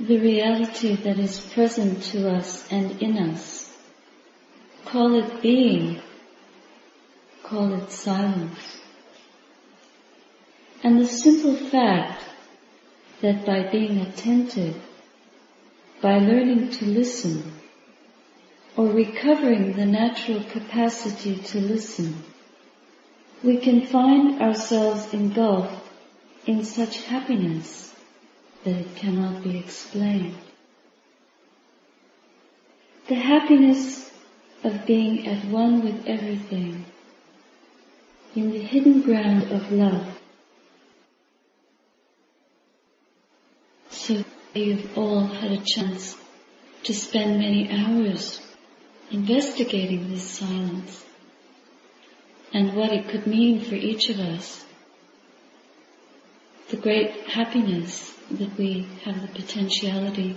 the reality that is present to us and in us. Call it being, call it silence. And the simple fact that by being attentive, by learning to listen, or recovering the natural capacity to listen, we can find ourselves engulfed in such happiness that it cannot be explained. The happiness of being at one with everything in the hidden ground of love. So you've all had a chance to spend many hours investigating this silence and what it could mean for each of us. The great happiness that we have the potentiality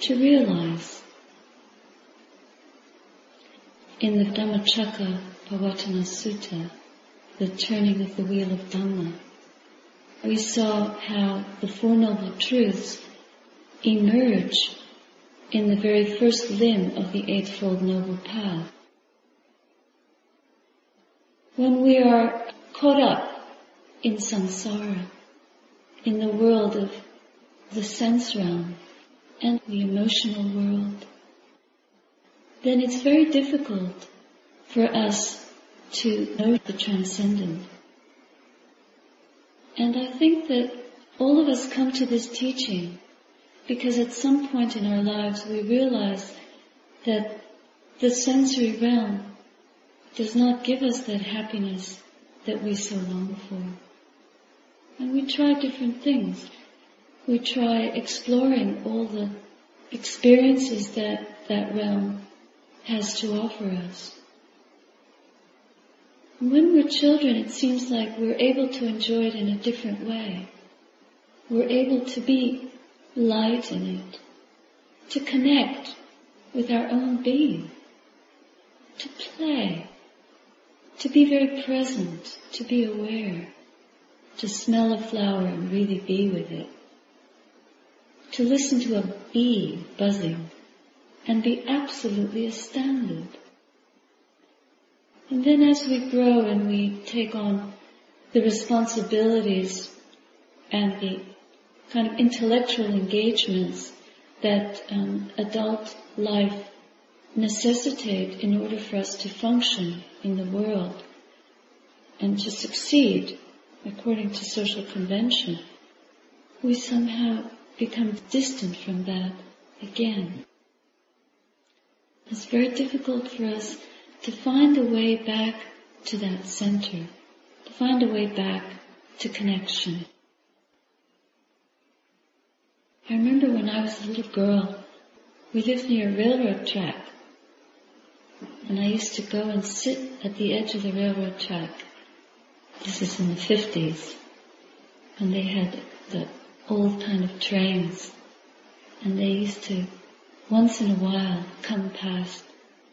to realize. In the Dhammacakka Pavattana Sutta, the turning of the wheel of Dhamma, we saw how the Four Noble Truths emerge in the very first limb of the Eightfold Noble Path. When we are caught up in samsara, in the world of the sense realm and the emotional world, then it's very difficult for us to know the transcendent. And I think that all of us come to this teaching because at some point in our lives we realize that the sensory realm does not give us that happiness that we so long for. And we try different things. We try exploring all the experiences that that realm has to offer us. And when we're children, it seems like we're able to enjoy it in a different way. We're able to be light in it, to connect with our own being, to play, to be very present, to be aware, to smell a flower and really be with it, to listen to a bee buzzing and be absolutely astounded. And then as we grow and we take on the responsibilities and the kind of intellectual engagements that um, adult life necessitate in order for us to function in the world and to succeed according to social convention, we somehow become distant from that again. It's very difficult for us to find a way back to that center, to find a way back to connection. I remember when I was a little girl, we lived near a railroad track. And I used to go and sit at the edge of the railroad track. This is in the 50s. And they had the old kind of trains. And they used to, once in a while, come past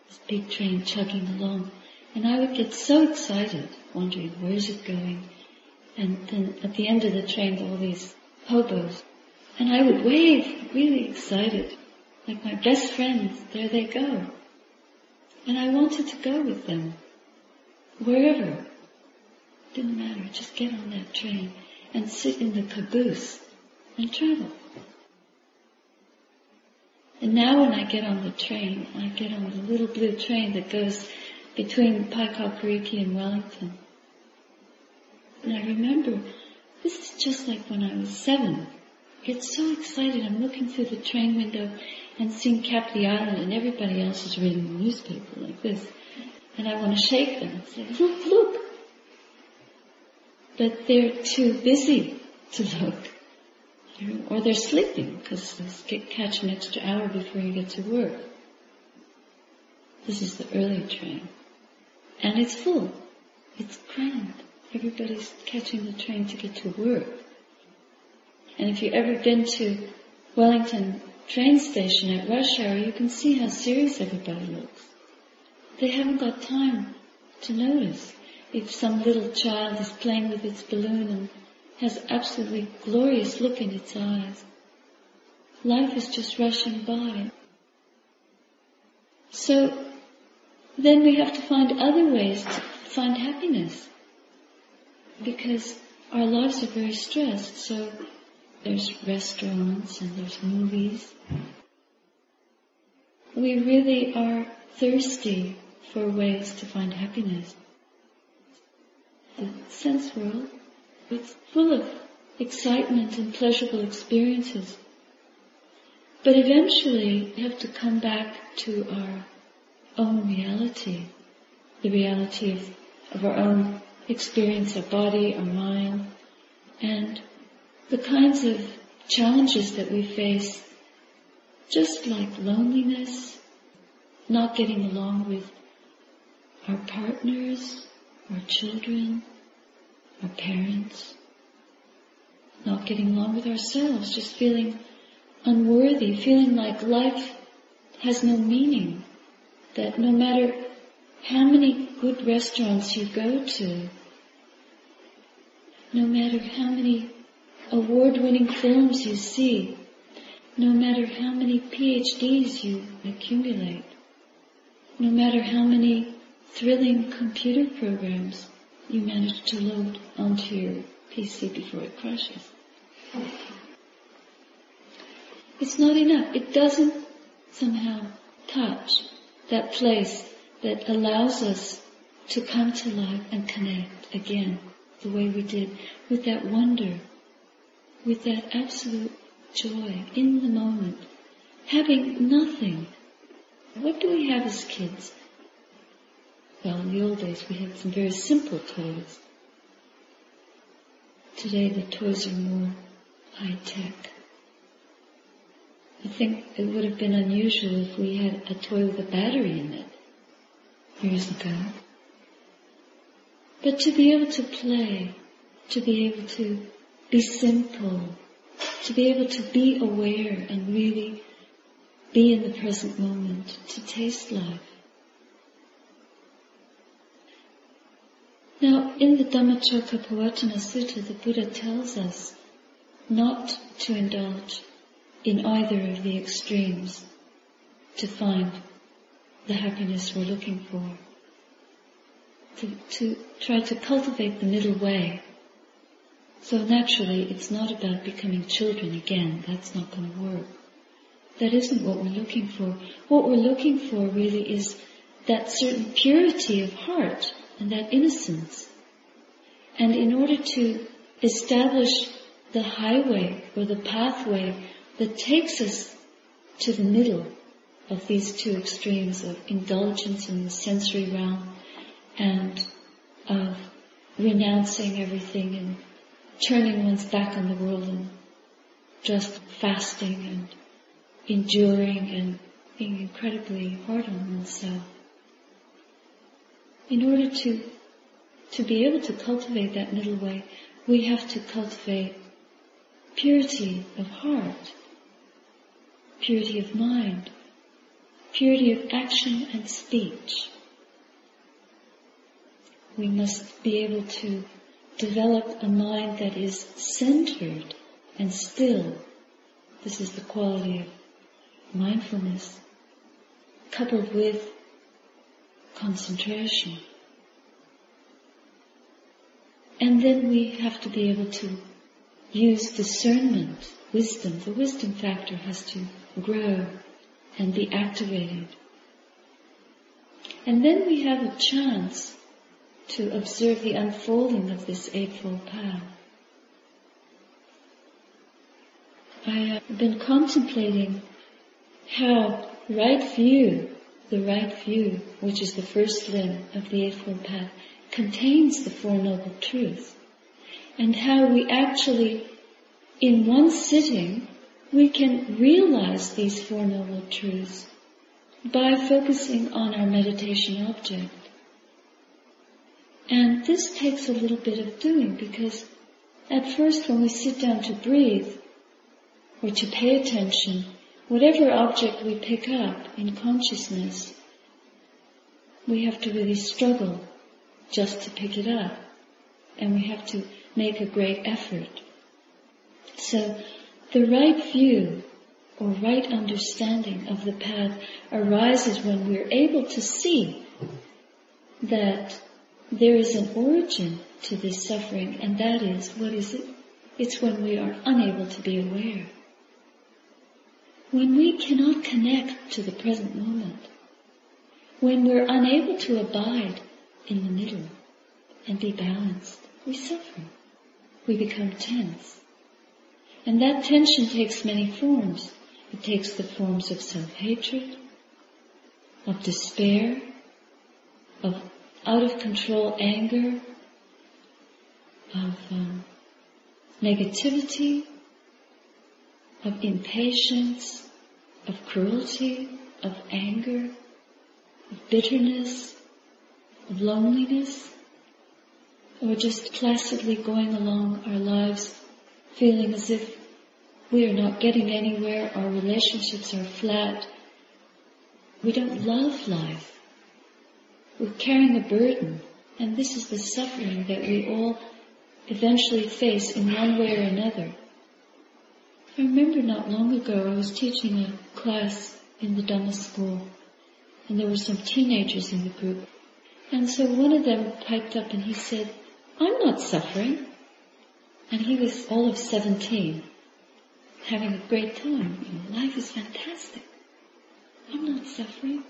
this big train chugging along. And I would get so excited, wondering, where's it going? And then at the end of the train, all these hobos and I would wave, really excited, like my best friends, there they go. And I wanted to go with them, wherever. Didn't matter, just get on that train and sit in the caboose and travel. And now when I get on the train, I get on the little blue train that goes between Paekakariki and Wellington. And I remember, this is just like when I was seven get so excited. I'm looking through the train window and seeing Kapiti Island and everybody else is reading the newspaper like this. And I want to shake them and say, look, look. But they're too busy to look. Or they're sleeping because they catch an extra hour before you get to work. This is the early train. And it's full. It's crammed. Everybody's catching the train to get to work. And if you've ever been to Wellington train station at rush hour, you can see how serious everybody looks. They haven't got time to notice if some little child is playing with its balloon and has absolutely glorious look in its eyes. life is just rushing by. So then we have to find other ways to find happiness because our lives are very stressed. So there's restaurants and there's movies. We really are thirsty for ways to find happiness. The sense world, it's full of excitement and pleasurable experiences. But eventually we have to come back to our own reality, the reality of, our own experience, our body, our mind, and the kinds of challenges that we face, just like loneliness, not getting along with our partners, our children, our parents, not getting along with ourselves, just feeling unworthy, feeling like life has no meaning, that no matter how many good restaurants you go to, no matter how many award-winning films you see, no matter how many PhDs you accumulate, no matter how many thrilling computer programs you manage to load onto your PC before it crashes. It's not enough. It doesn't somehow touch that place that allows us to come to life and connect again the way we did with that wonder, with that absolute joy in the moment, having nothing. What do we have as kids? Well, in the old days we had some very simple toys. Today the toys are more high tech. I think it would have been unusual if we had a toy with a battery in it years ago. But to be able to play, to be able to be simple, to be able to be aware and really be in the present moment, to taste life. Now, in the Dhammacakkappavattana Sutta, the Buddha tells us not to indulge in either of the extremes to find the happiness we're looking for. To, to try to cultivate the middle way. So naturally, it's not about becoming children again. That's not going to work. That isn't what we're looking for. What we're looking for really is that certain purity of heart and that innocence. And in order to establish the highway or the pathway that takes us to the middle of these two extremes of indulgence in the sensory realm and of renouncing everything and turning one's back on the world and just fasting and enduring and being incredibly hard on oneself. In order to, to be able to cultivate that middle way, we have to cultivate purity of heart, purity of mind, purity of action and speech. We must be able to develop a mind that is centered and still. This is the quality of mindfulness coupled with concentration. And then we have to be able to use discernment, wisdom. The wisdom factor has to grow and be activated. And then we have a chance to observe the unfolding of this Eightfold Path. I have been contemplating how right view, the right view, which is the first limb of the Eightfold Path, contains the Four Noble Truths, and how we actually, in one sitting, we can realize these Four Noble Truths by focusing on our meditation object. And this takes a little bit of doing because at first when we sit down to breathe or to pay attention, whatever object we pick up in consciousness, we have to really struggle just to pick it up. And we have to make a great effort. So the right view, or right understanding of the path arises when we're able to see that there is an origin to this suffering, and that is, what is it? It's when we are unable to be aware. When we cannot connect to the present moment. When we're unable to abide in the middle and be balanced, we suffer. We become tense. And that tension takes many forms. It takes the forms of self-hatred, of despair, of out of control anger, of um, negativity, of impatience, of cruelty, of anger, of bitterness, of loneliness, or just placidly going along our lives feeling as if we are not getting anywhere, our relationships are flat, we don't love life. We're carrying a burden, and this is the suffering that we all eventually face in one way or another. I remember not long ago I was teaching a class in the Dhamma school and there were some teenagers in the group. And so one of them piped up and he said, I'm not suffering. And he was all of 17, having a great time. Life is fantastic. I'm not suffering.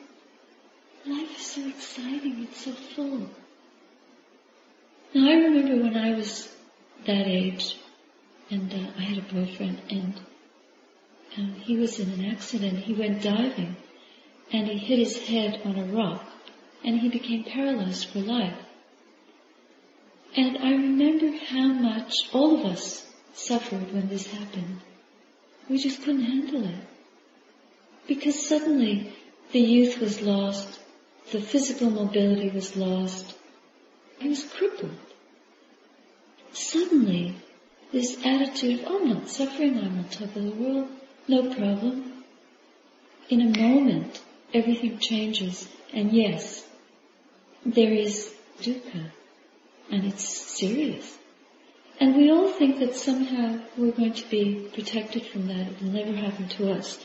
Life is so exciting, it's so full. Now I remember when I was that age, and uh, I had a boyfriend, and um, he was in an accident. He went diving, and he hit his head on a rock, and he became paralyzed for life. And I remember how much all of us suffered when this happened. We just couldn't handle it. Because suddenly the youth was lost, the physical mobility was lost, he was crippled. Suddenly, this attitude of, oh, I'm not suffering, I'm on top of the world, no problem. In a moment, everything changes, and yes, there is dukkha, and it's serious. And we all think that somehow we're going to be protected from that, it will never happen to us.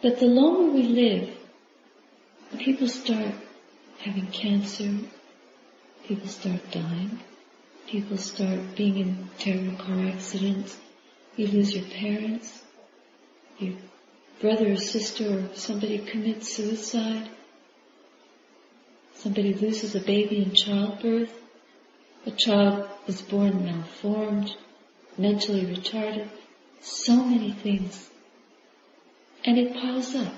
But the longer we live, people start having cancer, people start dying, people start being in terrible car accidents, you lose your parents, your brother or sister or somebody commits suicide, somebody loses a baby in childbirth, a child is born malformed, mentally retarded, so many things. And it piles up.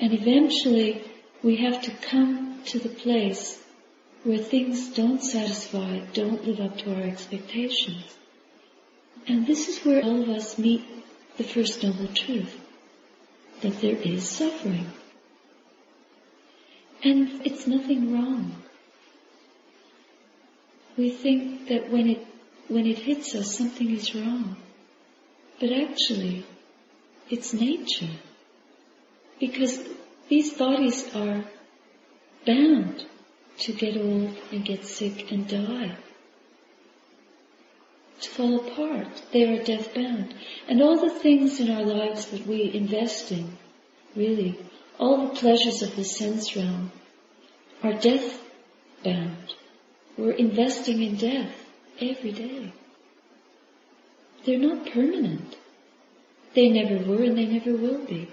And eventually we have to come to the place where things don't satisfy, don't live up to our expectations. And this is where all of us meet the first noble truth, that there is suffering. And it's nothing wrong we think that when it, when it hits us, something is wrong. But actually, it's nature. Because these bodies are bound to get old and get sick and die. To fall apart. They are death bound. And all the things in our lives that we invest in, really, all the pleasures of the sense realm, are death bound. We're investing in death every day. They're not permanent. They never were and they never will be.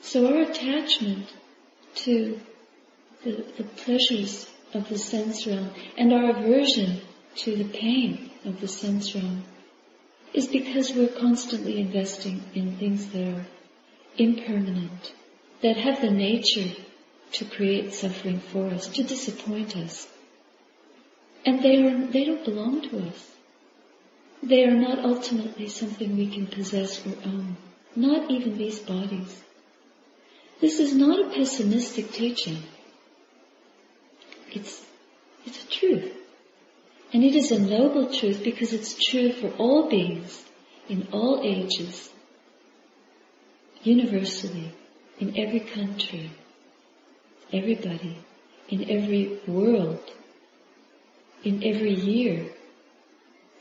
So our attachment to the, the pleasures of the sense realm and our aversion to the pain of the sense realm is because we're constantly investing in things that are impermanent, that have the nature to create suffering for us, to disappoint us. And they are, they don't belong to us. They are not ultimately something we can possess or own. Not even these bodies. This is not a pessimistic teaching. It's, it's a truth. And it is a noble truth because it's true for all beings, in all ages, universally, in every country, everybody, in every world, in every year.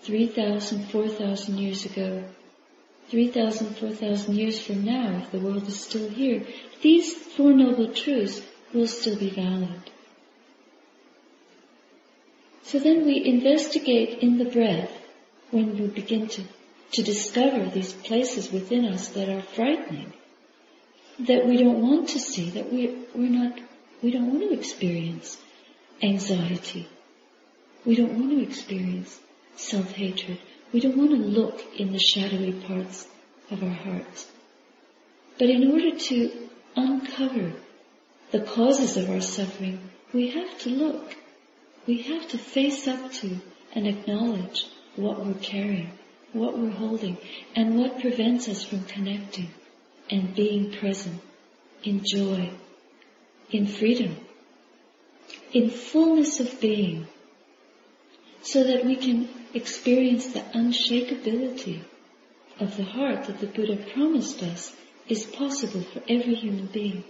3,000, 4,000 years ago, 3,000, 4,000 years from now, if the world is still here, these Four Noble Truths will still be valid. So then we investigate in the breath when we begin to, to discover these places within us that are frightening, that we don't want to see, that we, we're not, we don't want to experience anxiety. We don't want to experience self-hatred. We don't want to look in the shadowy parts of our hearts. But in order to uncover the causes of our suffering, we have to look. We have to face up to and acknowledge what we're carrying, what we're holding, and what prevents us from connecting and being present in joy, in freedom, in fullness of being, so that we can experience the unshakability of the heart that the Buddha promised us is possible for every human being.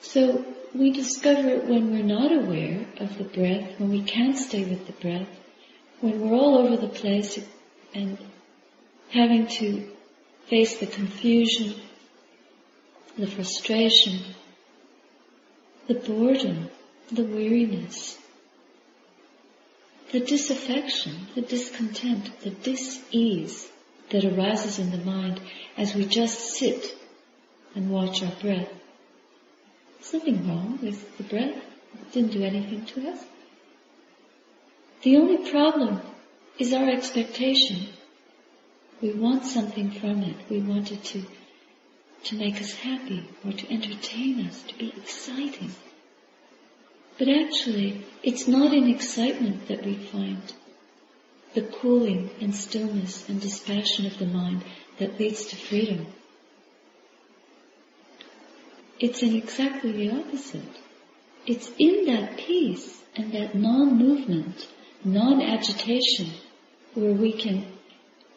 So we discover it when we're not aware of the breath, when we can't stay with the breath, when we're all over the place and having to face the confusion, the frustration, the boredom, the weariness, the disaffection, the discontent, the dis-ease that arises in the mind as we just sit and watch our breath. Nothing wrong with the breath. It didn't do anything to us. The only problem is our expectation. We want something from it. We want it to, to make us happy or to entertain us, to be exciting. But actually, it's not in excitement that we find the cooling and stillness and dispassion of the mind that leads to freedom. It's in exactly the opposite. It's in that peace and that non-movement, non-agitation, where we can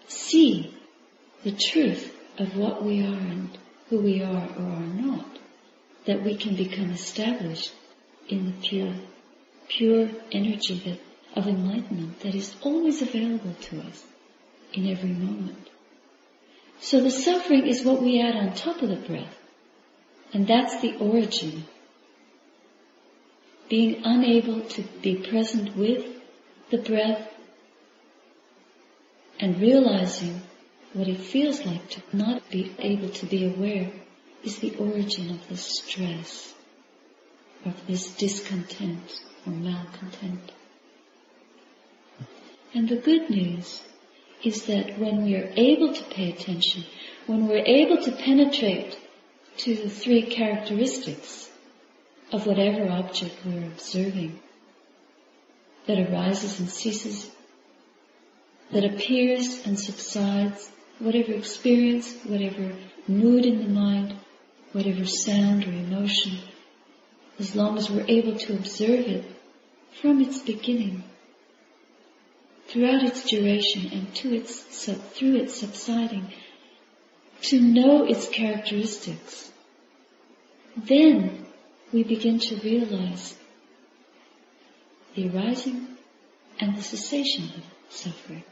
see the truth of what we are and who we are or are not, that we can become established in the pure, pure energy that, of enlightenment that is always available to us in every moment. So the suffering is what we add on top of the breath. And that's the origin. Being unable to be present with the breath and realizing what it feels like to not be able to be aware is the origin of the stress of this discontent or malcontent. And the good news is that when we are able to pay attention, when we're able to penetrate to the three characteristics of whatever object we're observing that arises and ceases, that appears and subsides, whatever experience, whatever mood in the mind, whatever sound or emotion, as long as we're able to observe it from its beginning, throughout its duration and to its, through its subsiding, to know its characteristics, then we begin to realize the arising and the cessation of suffering.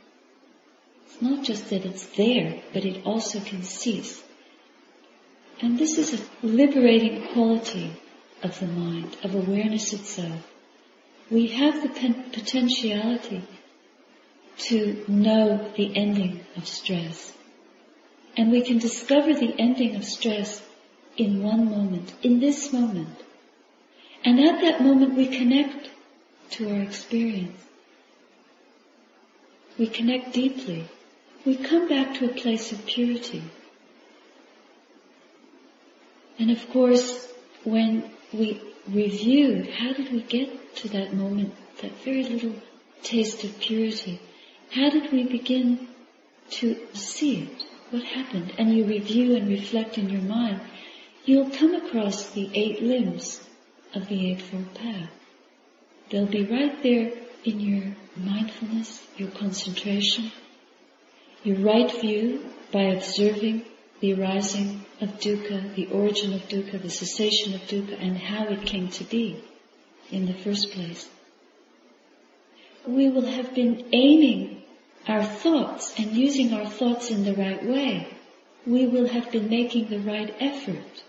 It's not just that it's there, but it also can cease. And this is a liberating quality of the mind, of awareness itself. We have the potentiality to know the ending of stress. And we can discover the ending of stress in one moment, in this moment. And at that moment we connect to our experience. We connect deeply. We come back to a place of purity. And of course, when we review how did we get to that moment, that very little taste of purity? How did we begin to see it? What happened? And you review and reflect in your mind, you'll come across the eight limbs of the Eightfold Path. They'll be right there in your mindfulness, your concentration, your right view by observing the arising of dukkha, the origin of dukkha, the cessation of dukkha, and how it came to be in the first place. We will have been aiming our thoughts and using our thoughts in the right way, we will have been making the right effort.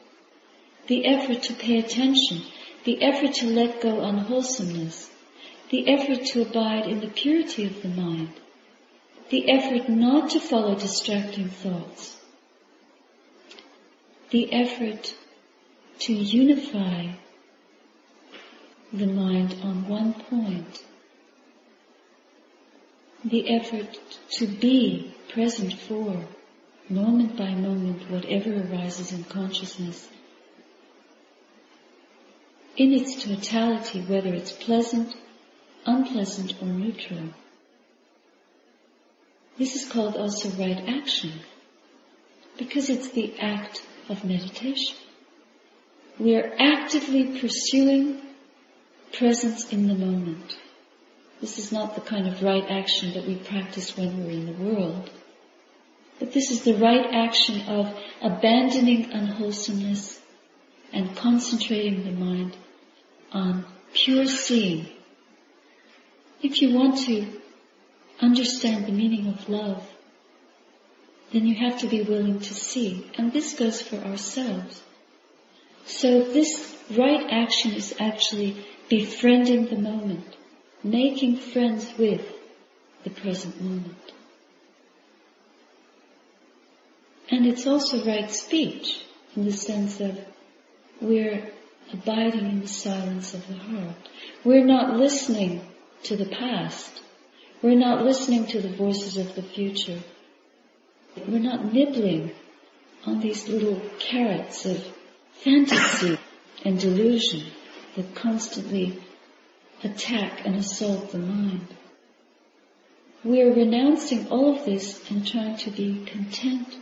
The effort to pay attention, the effort to let go unwholesomeness, the effort to abide in the purity of the mind, the effort not to follow distracting thoughts, the effort to unify the mind on one point, the effort to be present for moment by moment whatever arises in consciousness in its totality, whether it's pleasant, unpleasant, or neutral. This is called also right action because it's the act of meditation. We are actively pursuing presence in the moment. This is not the kind of right action that we practice when we're in the world. But this is the right action of abandoning unwholesomeness and concentrating the mind on pure seeing. If you want to understand the meaning of love, then you have to be willing to see. And this goes for ourselves. So this right action is actually befriending the moment, making friends with the present moment. And it's also right speech in the sense of we're abiding in the silence of the heart. We're not listening to the past. We're not listening to the voices of the future. We're not nibbling on these little carrots of fantasy and delusion that constantly attack and assault the mind. We are renouncing all of this and trying to be content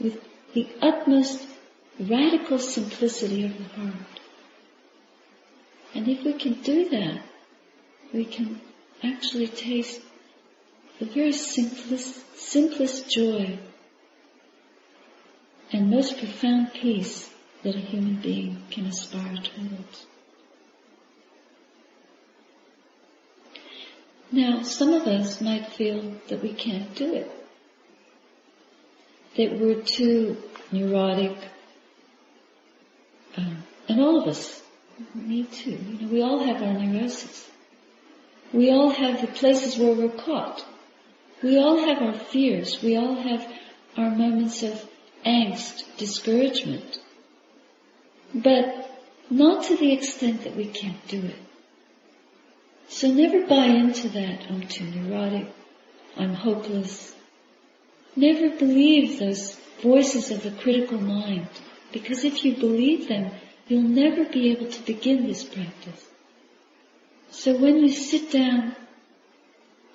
with the utmost radical simplicity of the heart. And if we can do that, we can actually taste the very simplest, simplest joy and most profound peace that a human being can aspire towards. Now, some of us might feel that we can't do it. That we're too neurotic, uh, and all of us, me too, you know, we all have our neurosis. We all have the places where we're caught. We all have our fears. We all have our moments of angst, discouragement. But not to the extent that we can't do it. So never buy into that, oh, I'm too neurotic, I'm hopeless. Never believe those voices of the critical mind, because if you believe them, you'll never be able to begin this practice. So when you sit down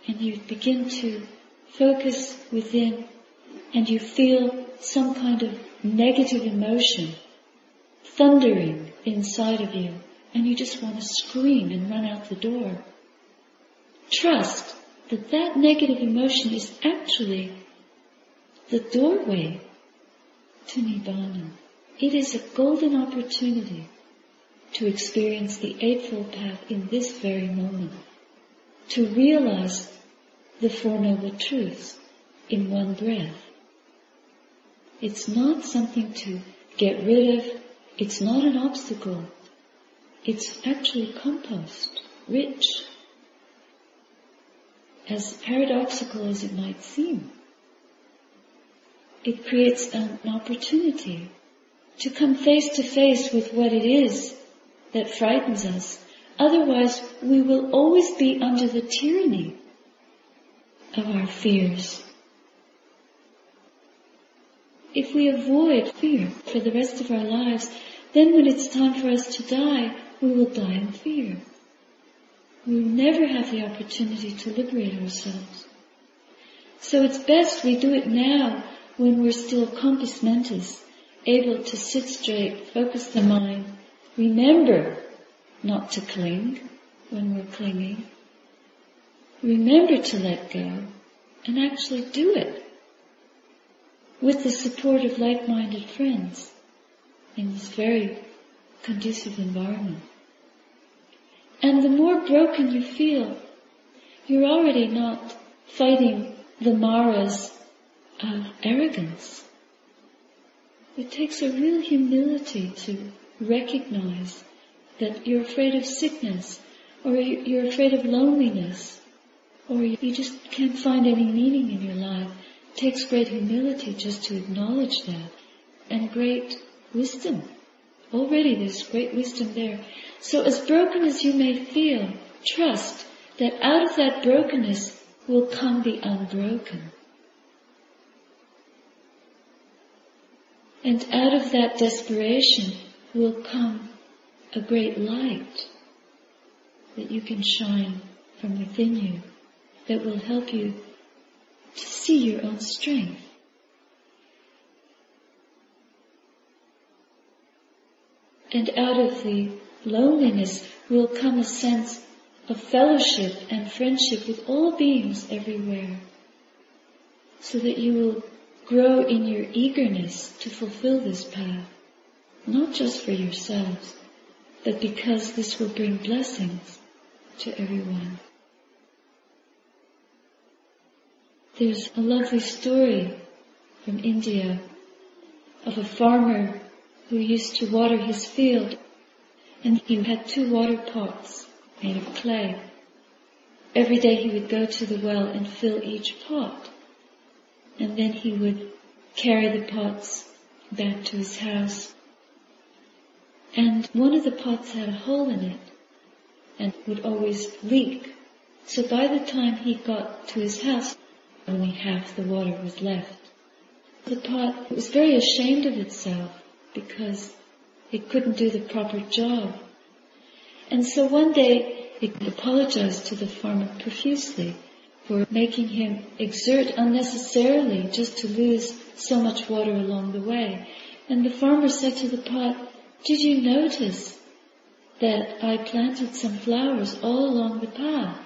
and you begin to focus within and you feel some kind of negative emotion thundering inside of you and you just want to scream and run out the door. Trust that that negative emotion is actually the doorway to Nibbana. It is a golden opportunity to experience the Eightfold Path in this very moment, to realize the Four Noble Truths in one breath. It's not something to get rid of, it's not an obstacle, it's actually compost, rich, as paradoxical as it might seem. It creates an opportunity to come face to face with what it is that frightens us. Otherwise, we will always be under the tyranny of our fears. If we avoid fear for the rest of our lives, then when it's time for us to die, we will die in fear. We will never have the opportunity to liberate ourselves. So it's best we do it now when we're still compos mentis, able to sit straight, focus the mind, remember not to cling when we're clinging, remember to let go, and actually do it with the support of like-minded friends in this very conducive environment. And the more broken you feel, you're already not fighting the maras of arrogance. It takes a real humility to recognize that you're afraid of sickness, or you're afraid of loneliness, or you just can't find any meaning in your life. It takes great humility just to acknowledge that, and great wisdom. Already there's great wisdom there. So as broken as you may feel, trust that out of that brokenness will come the unbroken. And out of that desperation will come a great light that you can shine from within you that will help you to see your own strength. And out of the loneliness will come a sense of fellowship and friendship with all beings everywhere, so that you will grow in your eagerness to fulfill this path, not just for yourselves, but because this will bring blessings to everyone. There's a lovely story from India of a farmer who used to water his field and he had two water pots made of clay. Every day he would go to the well and fill each pot and then he would carry the pots back to his house. And one of the pots had a hole in it and would always leak. So by the time he got to his house, only half the water was left. The pot was very ashamed of itself because it couldn't do the proper job. And so one day it apologized to the farmer profusely for making him exert unnecessarily just to lose so much water along the way. And the farmer said to the pot, did you notice that I planted some flowers all along the path?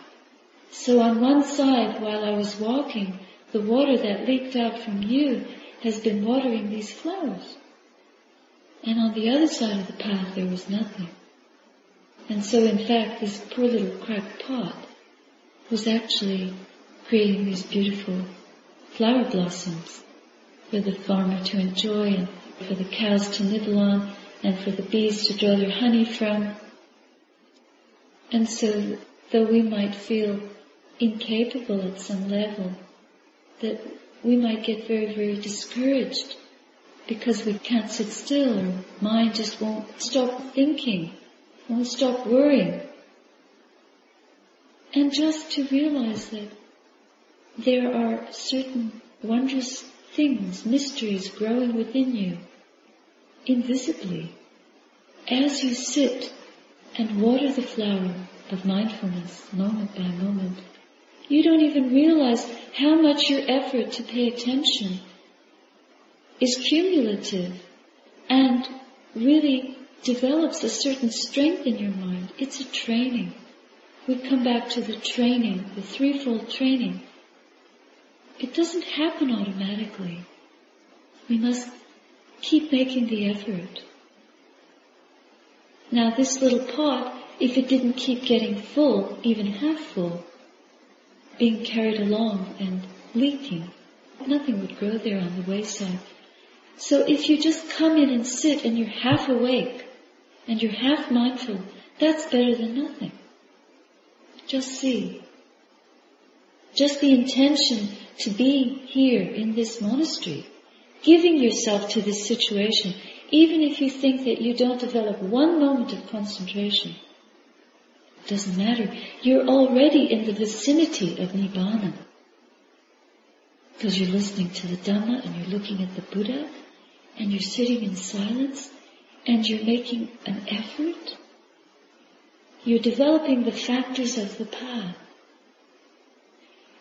So on one side, while I was walking, the water that leaked out from you has been watering these flowers. And on the other side of the path there was nothing. And so in fact this poor little cracked pot was actually creating these beautiful flower blossoms for the farmer to enjoy and for the cows to nibble on and for the bees to draw their honey from. And so though we might feel incapable at some level, that we might get very, very discouraged because we can't sit still, our mind just won't stop thinking, won't stop worrying. And just to realize that there are certain wondrous things, mysteries growing within you, invisibly, as you sit and water the flower of mindfulness moment by moment. You don't even realize how much your effort to pay attention is cumulative and really develops a certain strength in your mind. It's a training. We come back to the training, the threefold training. It doesn't happen automatically. We must keep making the effort. Now this little pot, if it didn't keep getting full, even half full, being carried along and leaking, nothing would grow there on the wayside. So if you just come in and sit and you're half awake and you're half mindful, that's better than nothing. Just see. Just the intention to be here in this monastery, giving yourself to this situation, even if you think that you don't develop one moment of concentration, It doesn't matter. You're already in the vicinity of Nibbana. Because you're listening to the Dhamma and you're looking at the Buddha and you're sitting in silence and you're making an effort, you're developing the factors of the path.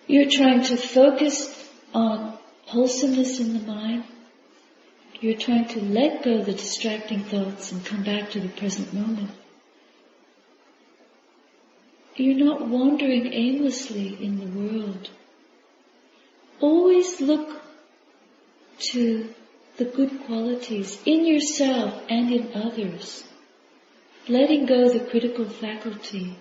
You're trying to focus on wholesomeness in the mind. You're trying to let go the distracting thoughts and come back to the present moment. You're not wandering aimlessly in the world. Always look to the good qualities in yourself and in others, letting go the critical faculty,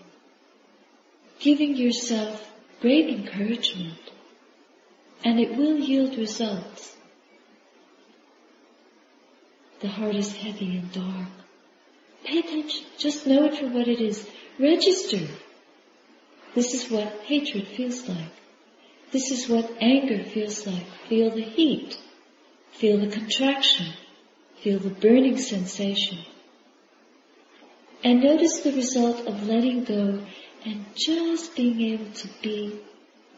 giving yourself great encouragement and it will yield results. The heart is heavy and dark. Pay attention. Just know it for what it is. Register. This is what hatred feels like. This is what anger feels like. Feel the heat. Feel the contraction. Feel the burning sensation. And notice the result of letting go and just being able to be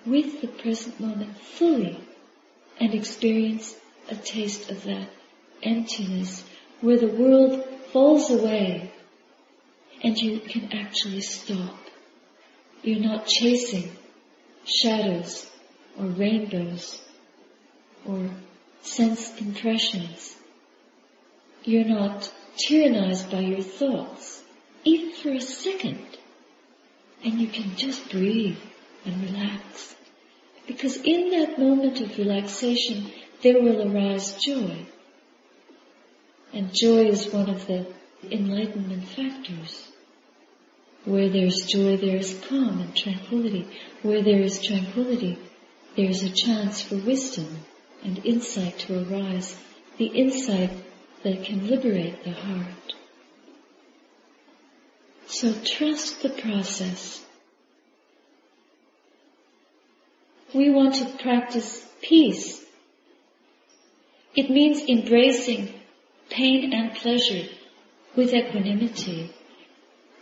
with the present moment fully and experience a taste of that emptiness where the world falls away and you can actually stop. You're not chasing shadows or rainbows or sense impressions. You're not tyrannized by your thoughts, even for a second. And you can just breathe and relax. Because in that moment of relaxation, there will arise joy. And joy is one of the enlightenment factors. Where there's joy, there is calm and tranquility. Where there is tranquility, there is a chance for wisdom and insight to arise. The insight that can liberate the heart. So trust the process. We want to practice peace. It means embracing pain and pleasure with equanimity.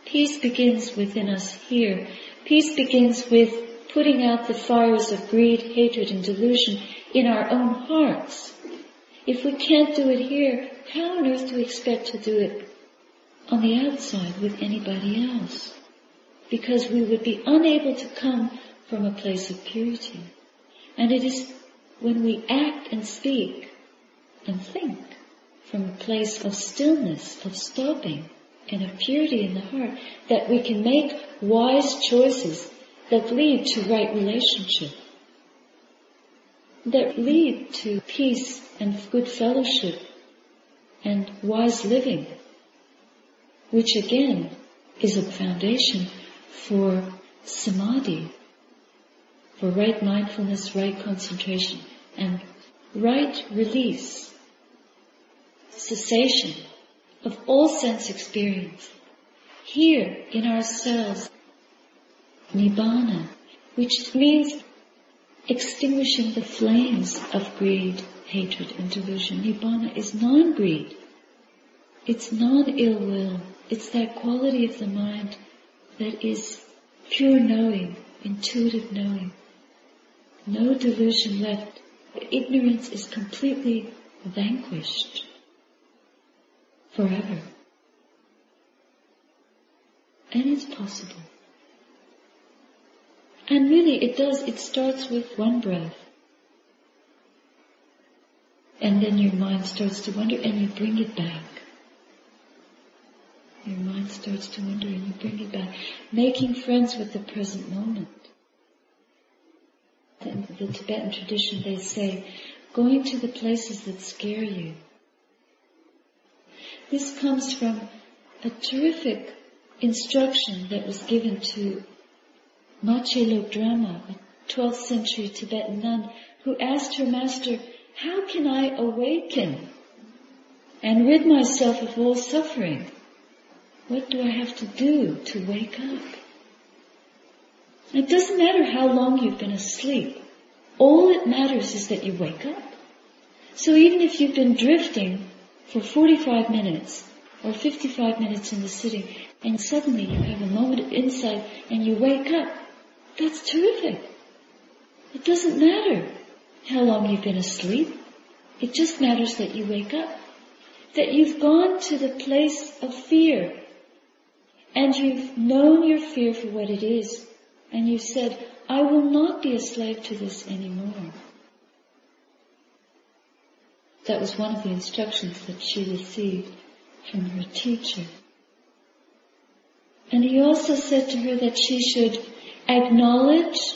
Peace begins within us here. Peace begins with putting out the fires of greed, hatred, and delusion in our own hearts. If we can't do it here, how on earth do we expect to do it on the outside with anybody else? Because we would be unable to come from a place of purity. And it is when we act and speak and think from a place of stillness, of stopping, and of purity in the heart, that we can make wise choices that lead to right relationship, that lead to peace and good fellowship and wise living, which again is a foundation for samadhi, for right mindfulness, right concentration, and right release cessation of all sense experience. Here in ourselves, Nibbana, which means extinguishing the flames of greed, hatred, and delusion. Nibbana is non-greed. It's non-ill will. It's that quality of the mind that is pure knowing, intuitive knowing. No delusion left. Ignorance is completely vanquished forever. And it's possible. And really it does, it starts with one breath. And then your mind starts to wander and you bring it back. Your mind starts to wander and you bring it back. Making friends with the present moment. In the Tibetan tradition they say, going to the places that scare you this comes from a terrific instruction that was given to Machig Labdrönma, a 12th century Tibetan nun, who asked her master, how can I awaken and rid myself of all suffering? What do I have to do to wake up? It doesn't matter how long you've been asleep. All that matters is that you wake up. So even if you've been drifting for 45 minutes or 55 minutes in the sitting and suddenly you have a moment of insight and you wake up, that's terrific. It doesn't matter how long you've been asleep. It just matters that you wake up. That you've gone to the place of fear and you've known your fear for what it is and you've said, I will not be a slave to this anymore. That was one of the instructions that she received from her teacher. And he also said to her that she should acknowledge,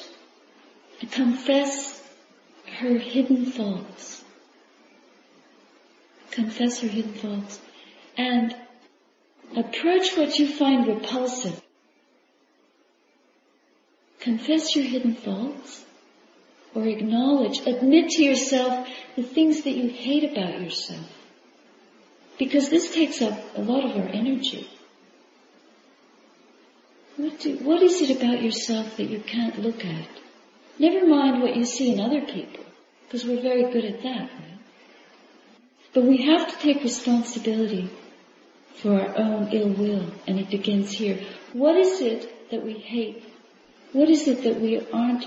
confess her hidden faults. Confess her hidden faults. And approach what you find repulsive. Confess your hidden faults or acknowledge, admit to yourself the things that you hate about yourself. Because this takes up a lot of our energy. What, do, what is it about yourself that you can't look at? Never mind what you see in other people, because we're very good at that, right? But we have to take responsibility for our own ill will, and it begins here. What is it that we hate? What is it that we aren't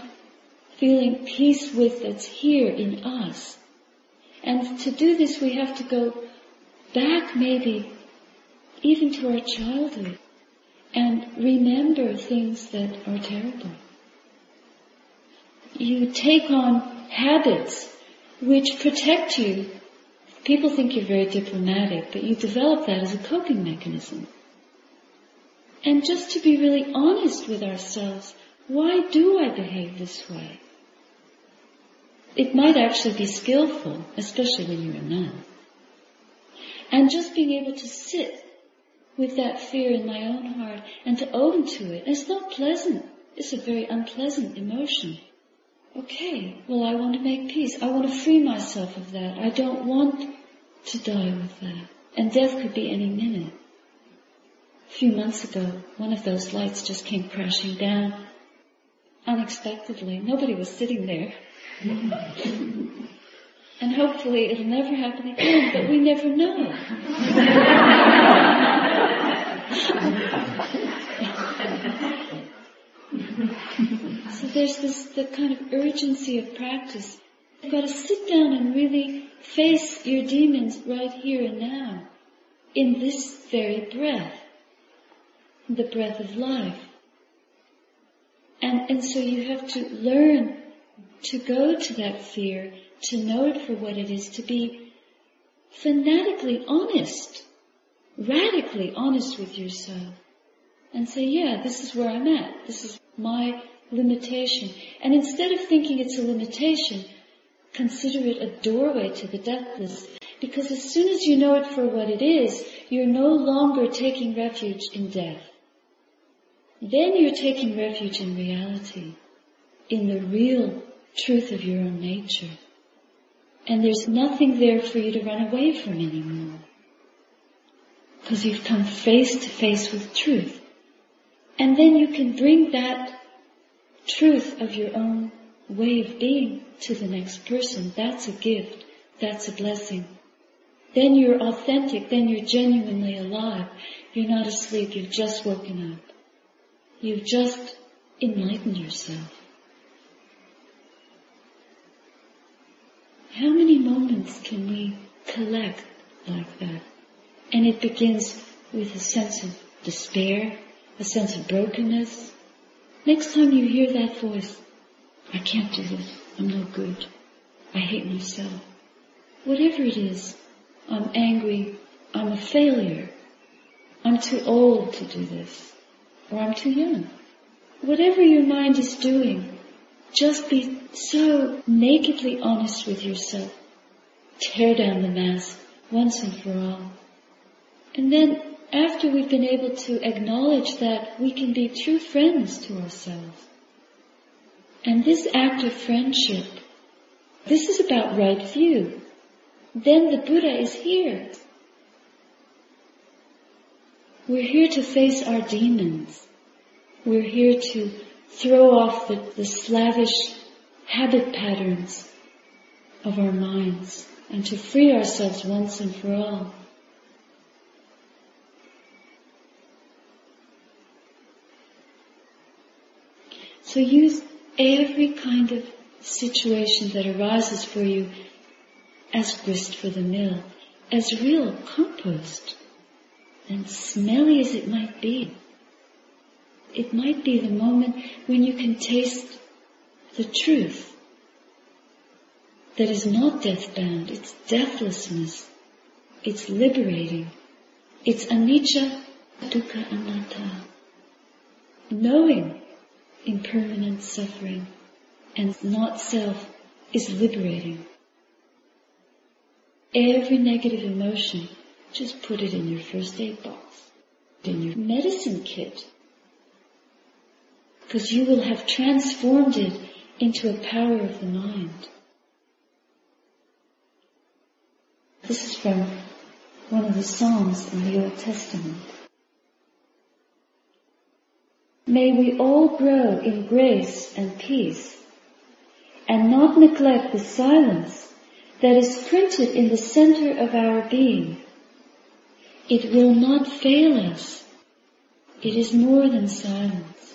feeling peace with that's here in us? And to do this, we have to go back maybe even to our childhood and remember things that are terrible. You take on habits which protect you. People think you're very diplomatic, but you develop that as a coping mechanism. And just to be really honest with ourselves, why do I behave this way? It might actually be skillful, especially when you're a nun. And just being able to sit with that fear in my own heart and to own to it. It's not pleasant. It's a very unpleasant emotion. Okay, well I want to make peace. I want to free myself of that. I don't want to die with that. And death could be any minute. A few months ago, one of those lights just came crashing down unexpectedly. Nobody was sitting there. and hopefully it'll never happen again, but we never know. so there's this the kind of urgency of practice. You've got to sit down and really face your demons right here and now, in this very breath, the breath of life. And, and so you have to learn to go to that fear, to know it for what it is, to be fanatically honest, radically honest with yourself, and say, yeah, this is where I'm at. This is my limitation. And instead of thinking it's a limitation, consider it a doorway to the deathless. Because as soon as you know it for what it is, you're no longer taking refuge in death. Then you're taking refuge in reality, in the real truth of your own nature. And there's nothing there for you to run away from anymore. Because you've come face to face with truth. And then you can bring that truth of your own way of being to the next person. That's a gift. That's a blessing. Then you're authentic. Then you're genuinely alive. You're not asleep. You've just woken up. You've just enlightened yourself. How many moments can we collect like that? And it begins with a sense of despair, a sense of brokenness. Next time you hear that voice, I can't do this, I'm no good, I hate myself. Whatever it is, I'm angry, I'm a failure, I'm too old to do this, or I'm too young. Whatever your mind is doing, just be so nakedly honest with yourself. Tear down the mask once and for all. And then after we've been able to acknowledge that we can be true friends to ourselves. And this act of friendship, this is about right view. Then the Buddha is here. We're here to face our demons. We're here to throw off the, the slavish habit patterns of our minds and to free ourselves once and for all. So use every kind of situation that arises for you as grist for the mill, as real compost, and smelly as it might be. It might be the moment when you can taste the truth that is not death-bound, it's deathlessness, it's liberating, it's anicca, dukkha, anatta. Knowing impermanent suffering and not self is liberating. Every negative emotion, just put it in your first aid box, in your medicine kit, because you will have transformed it into a power of the mind. This is from one of the Psalms in the Old Testament. May we all grow in grace and peace and not neglect the silence that is printed in the center of our being. It will not fail us. It is more than silence.